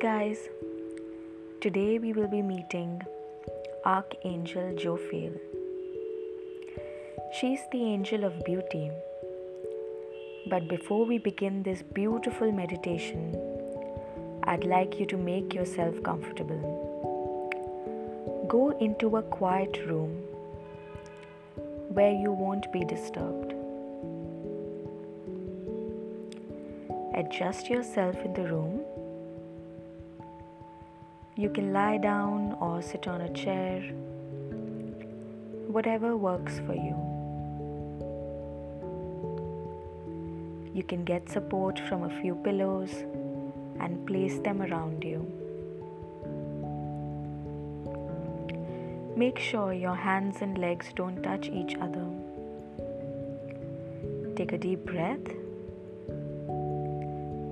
guys, today we will be meeting Archangel Jophiel. She's the angel of beauty. But before we begin this beautiful meditation, I'd like you to make yourself comfortable. Go into a quiet room where you won't be disturbed. Adjust yourself in the room. You can lie down or sit on a chair, whatever works for you. You can get support from a few pillows and place them around you. Make sure your hands and legs don't touch each other. Take a deep breath.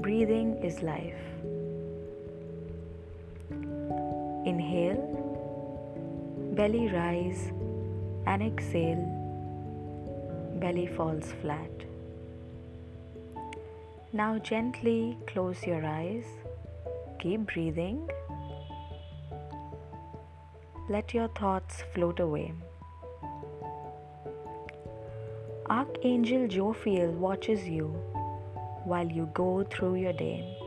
Breathing is life. Inhale, belly rise, and exhale, belly falls flat. Now gently close your eyes. Keep breathing. Let your thoughts float away. Archangel Jophiel watches you while you go through your day.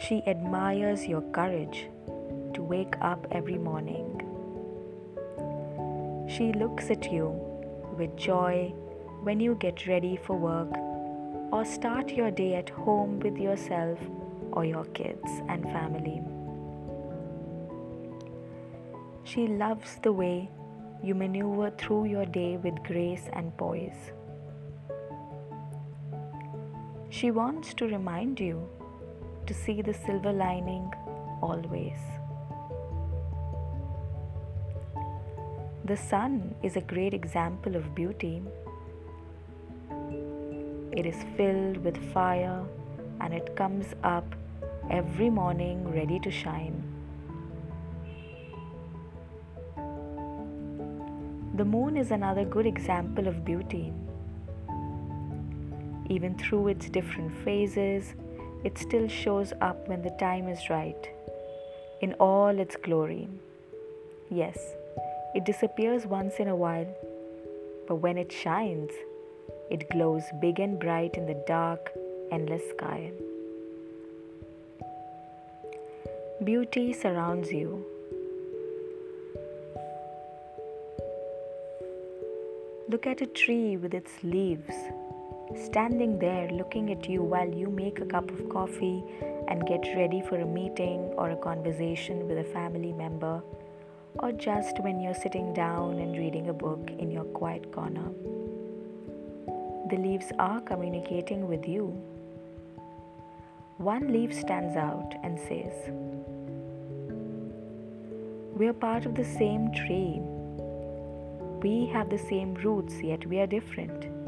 She admires your courage to wake up every morning. She looks at you with joy when you get ready for work or start your day at home with yourself or your kids and family. She loves the way you maneuver through your day with grace and poise. She wants to remind you to see the silver lining always. The sun is a great example of beauty it is filled with fire and it comes up every morning ready to shine. The moon is another good example of beauty. Even through its different phases, it still shows up when the time is right, in all its glory. Yes, it disappears once in a while, but when it shines, it glows big and bright in the dark, endless sky. Beauty surrounds you. Look at a tree with its leaves, standing there looking at you while you make a cup of coffee and get ready for a meeting or a conversation with a family member, or just when you're sitting down and reading a book in your quiet corner the leaves are communicating with you. One leaf stands out and says, We are part of the same tree. We have the same roots, yet we are different.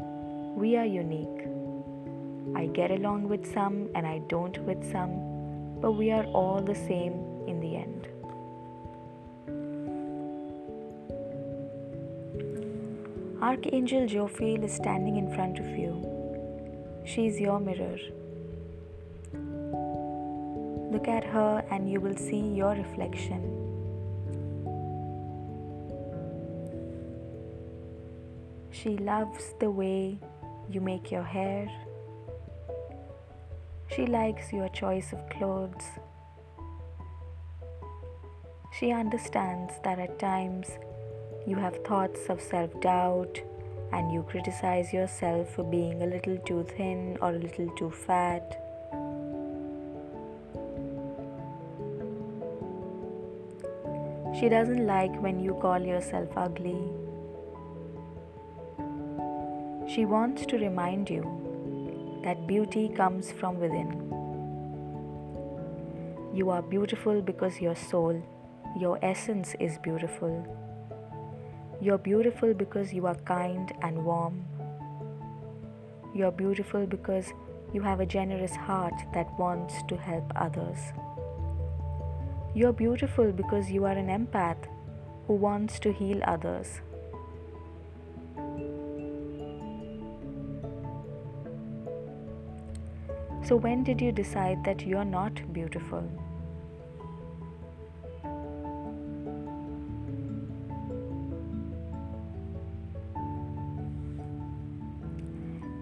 We are unique. I get along with some and I don't with some, but we are all the same in the end. Archangel Jophiel is standing in front of you. She is your mirror. Look at her and you will see your reflection. She loves the way you make your hair. She likes your choice of clothes. She understands that at times you have thoughts of self doubt and you criticize yourself for being a little too thin or a little too fat. She doesn't like when you call yourself ugly. She wants to remind you that beauty comes from within. You are beautiful because your soul, your essence is beautiful. You're beautiful because you are kind and warm. You're beautiful because you have a generous heart that wants to help others. You're beautiful because you are an empath who wants to heal others. So, when did you decide that you're not beautiful?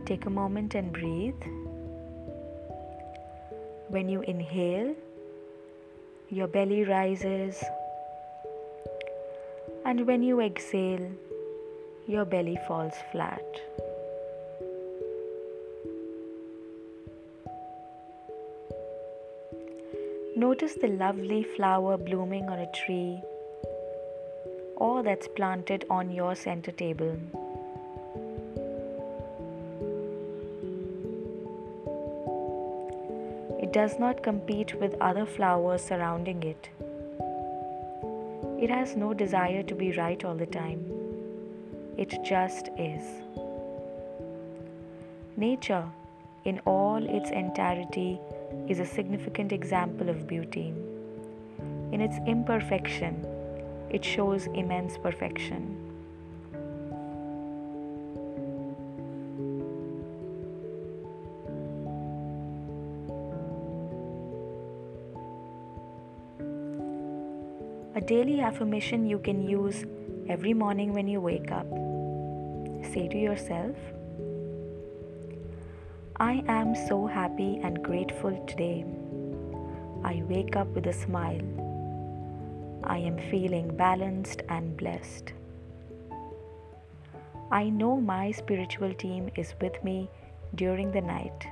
Take a moment and breathe. When you inhale, your belly rises, and when you exhale, your belly falls flat. Notice the lovely flower blooming on a tree or that's planted on your center table. It does not compete with other flowers surrounding it. It has no desire to be right all the time. It just is. Nature, in all its entirety, is a significant example of beauty. In its imperfection, it shows immense perfection. A daily affirmation you can use every morning when you wake up. Say to yourself, I am so happy and grateful today. I wake up with a smile. I am feeling balanced and blessed. I know my spiritual team is with me during the night,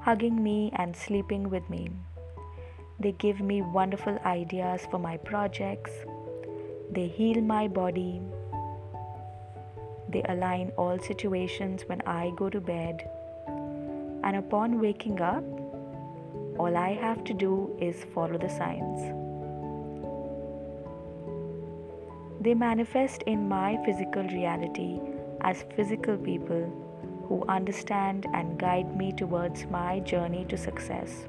hugging me and sleeping with me. They give me wonderful ideas for my projects. They heal my body. They align all situations when I go to bed. And upon waking up, all I have to do is follow the signs. They manifest in my physical reality as physical people who understand and guide me towards my journey to success.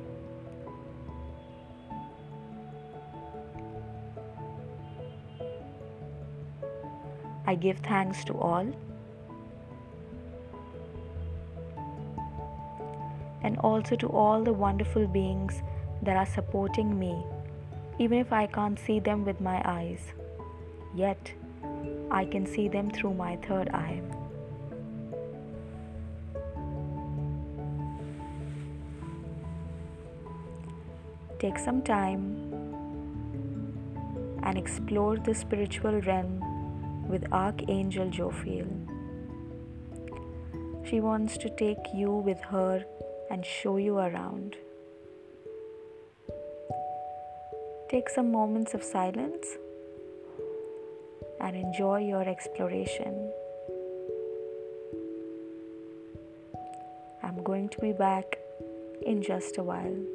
I give thanks to all and also to all the wonderful beings that are supporting me, even if I can't see them with my eyes. Yet, I can see them through my third eye. Take some time and explore the spiritual realm with Archangel Jophiel. She wants to take you with her and show you around. Take some moments of silence and enjoy your exploration. I'm going to be back in just a while.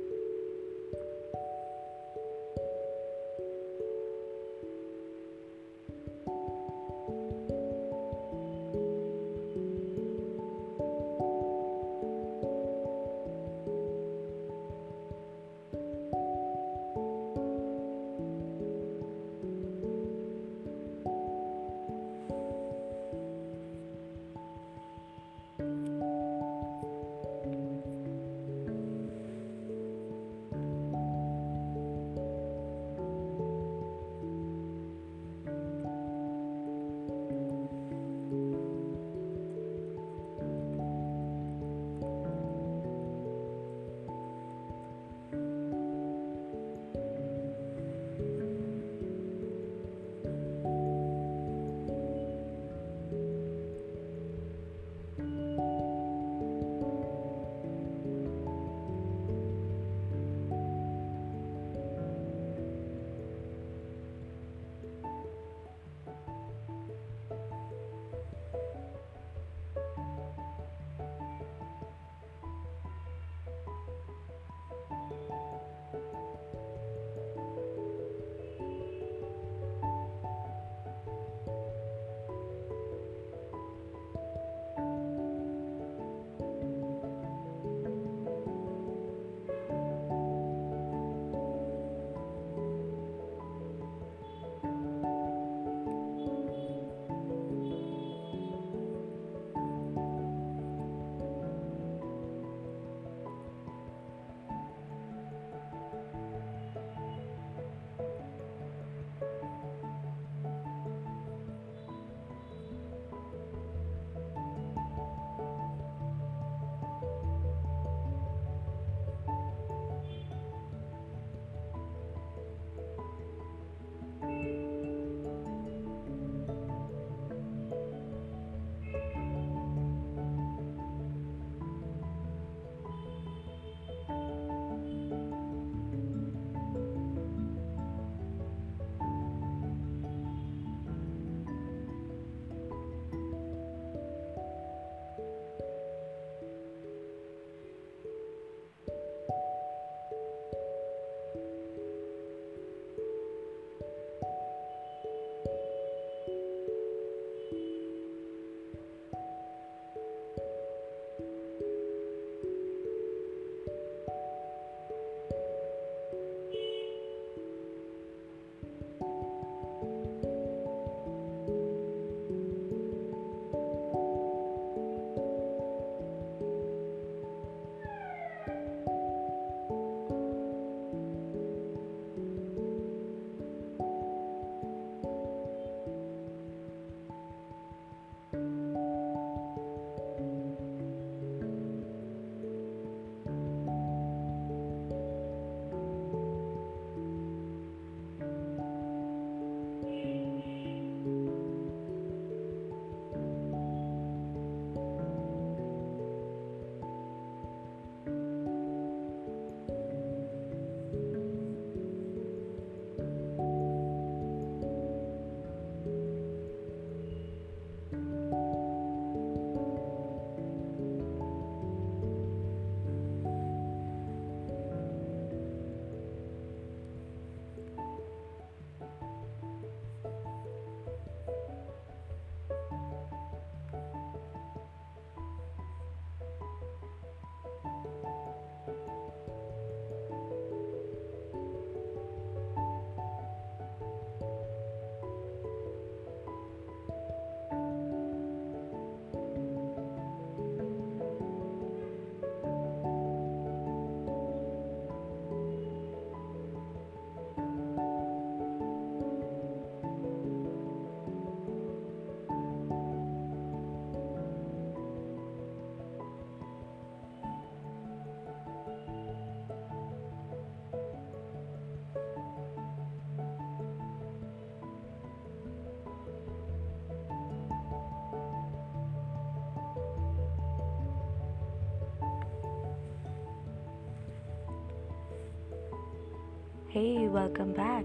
Hey, welcome back.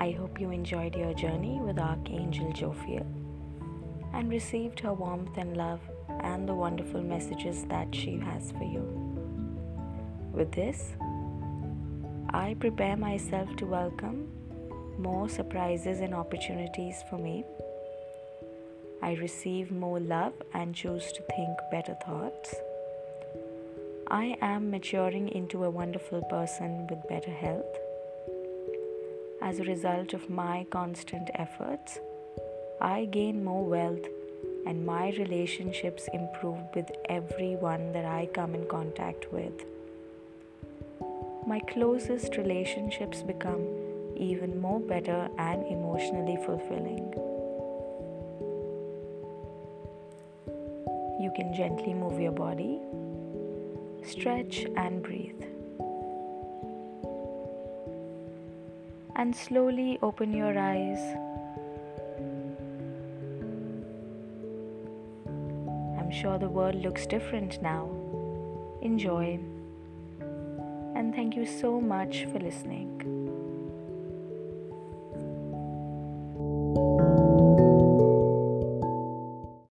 I hope you enjoyed your journey with Archangel Jophiel and received her warmth and love and the wonderful messages that she has for you. With this, I prepare myself to welcome more surprises and opportunities for me. I receive more love and choose to think better thoughts. I am maturing into a wonderful person with better health. As a result of my constant efforts, I gain more wealth and my relationships improve with everyone that I come in contact with. My closest relationships become even more better and emotionally fulfilling. You can gently move your body stretch and breathe. And slowly open your eyes. I'm sure the world looks different now. Enjoy. And thank you so much for listening.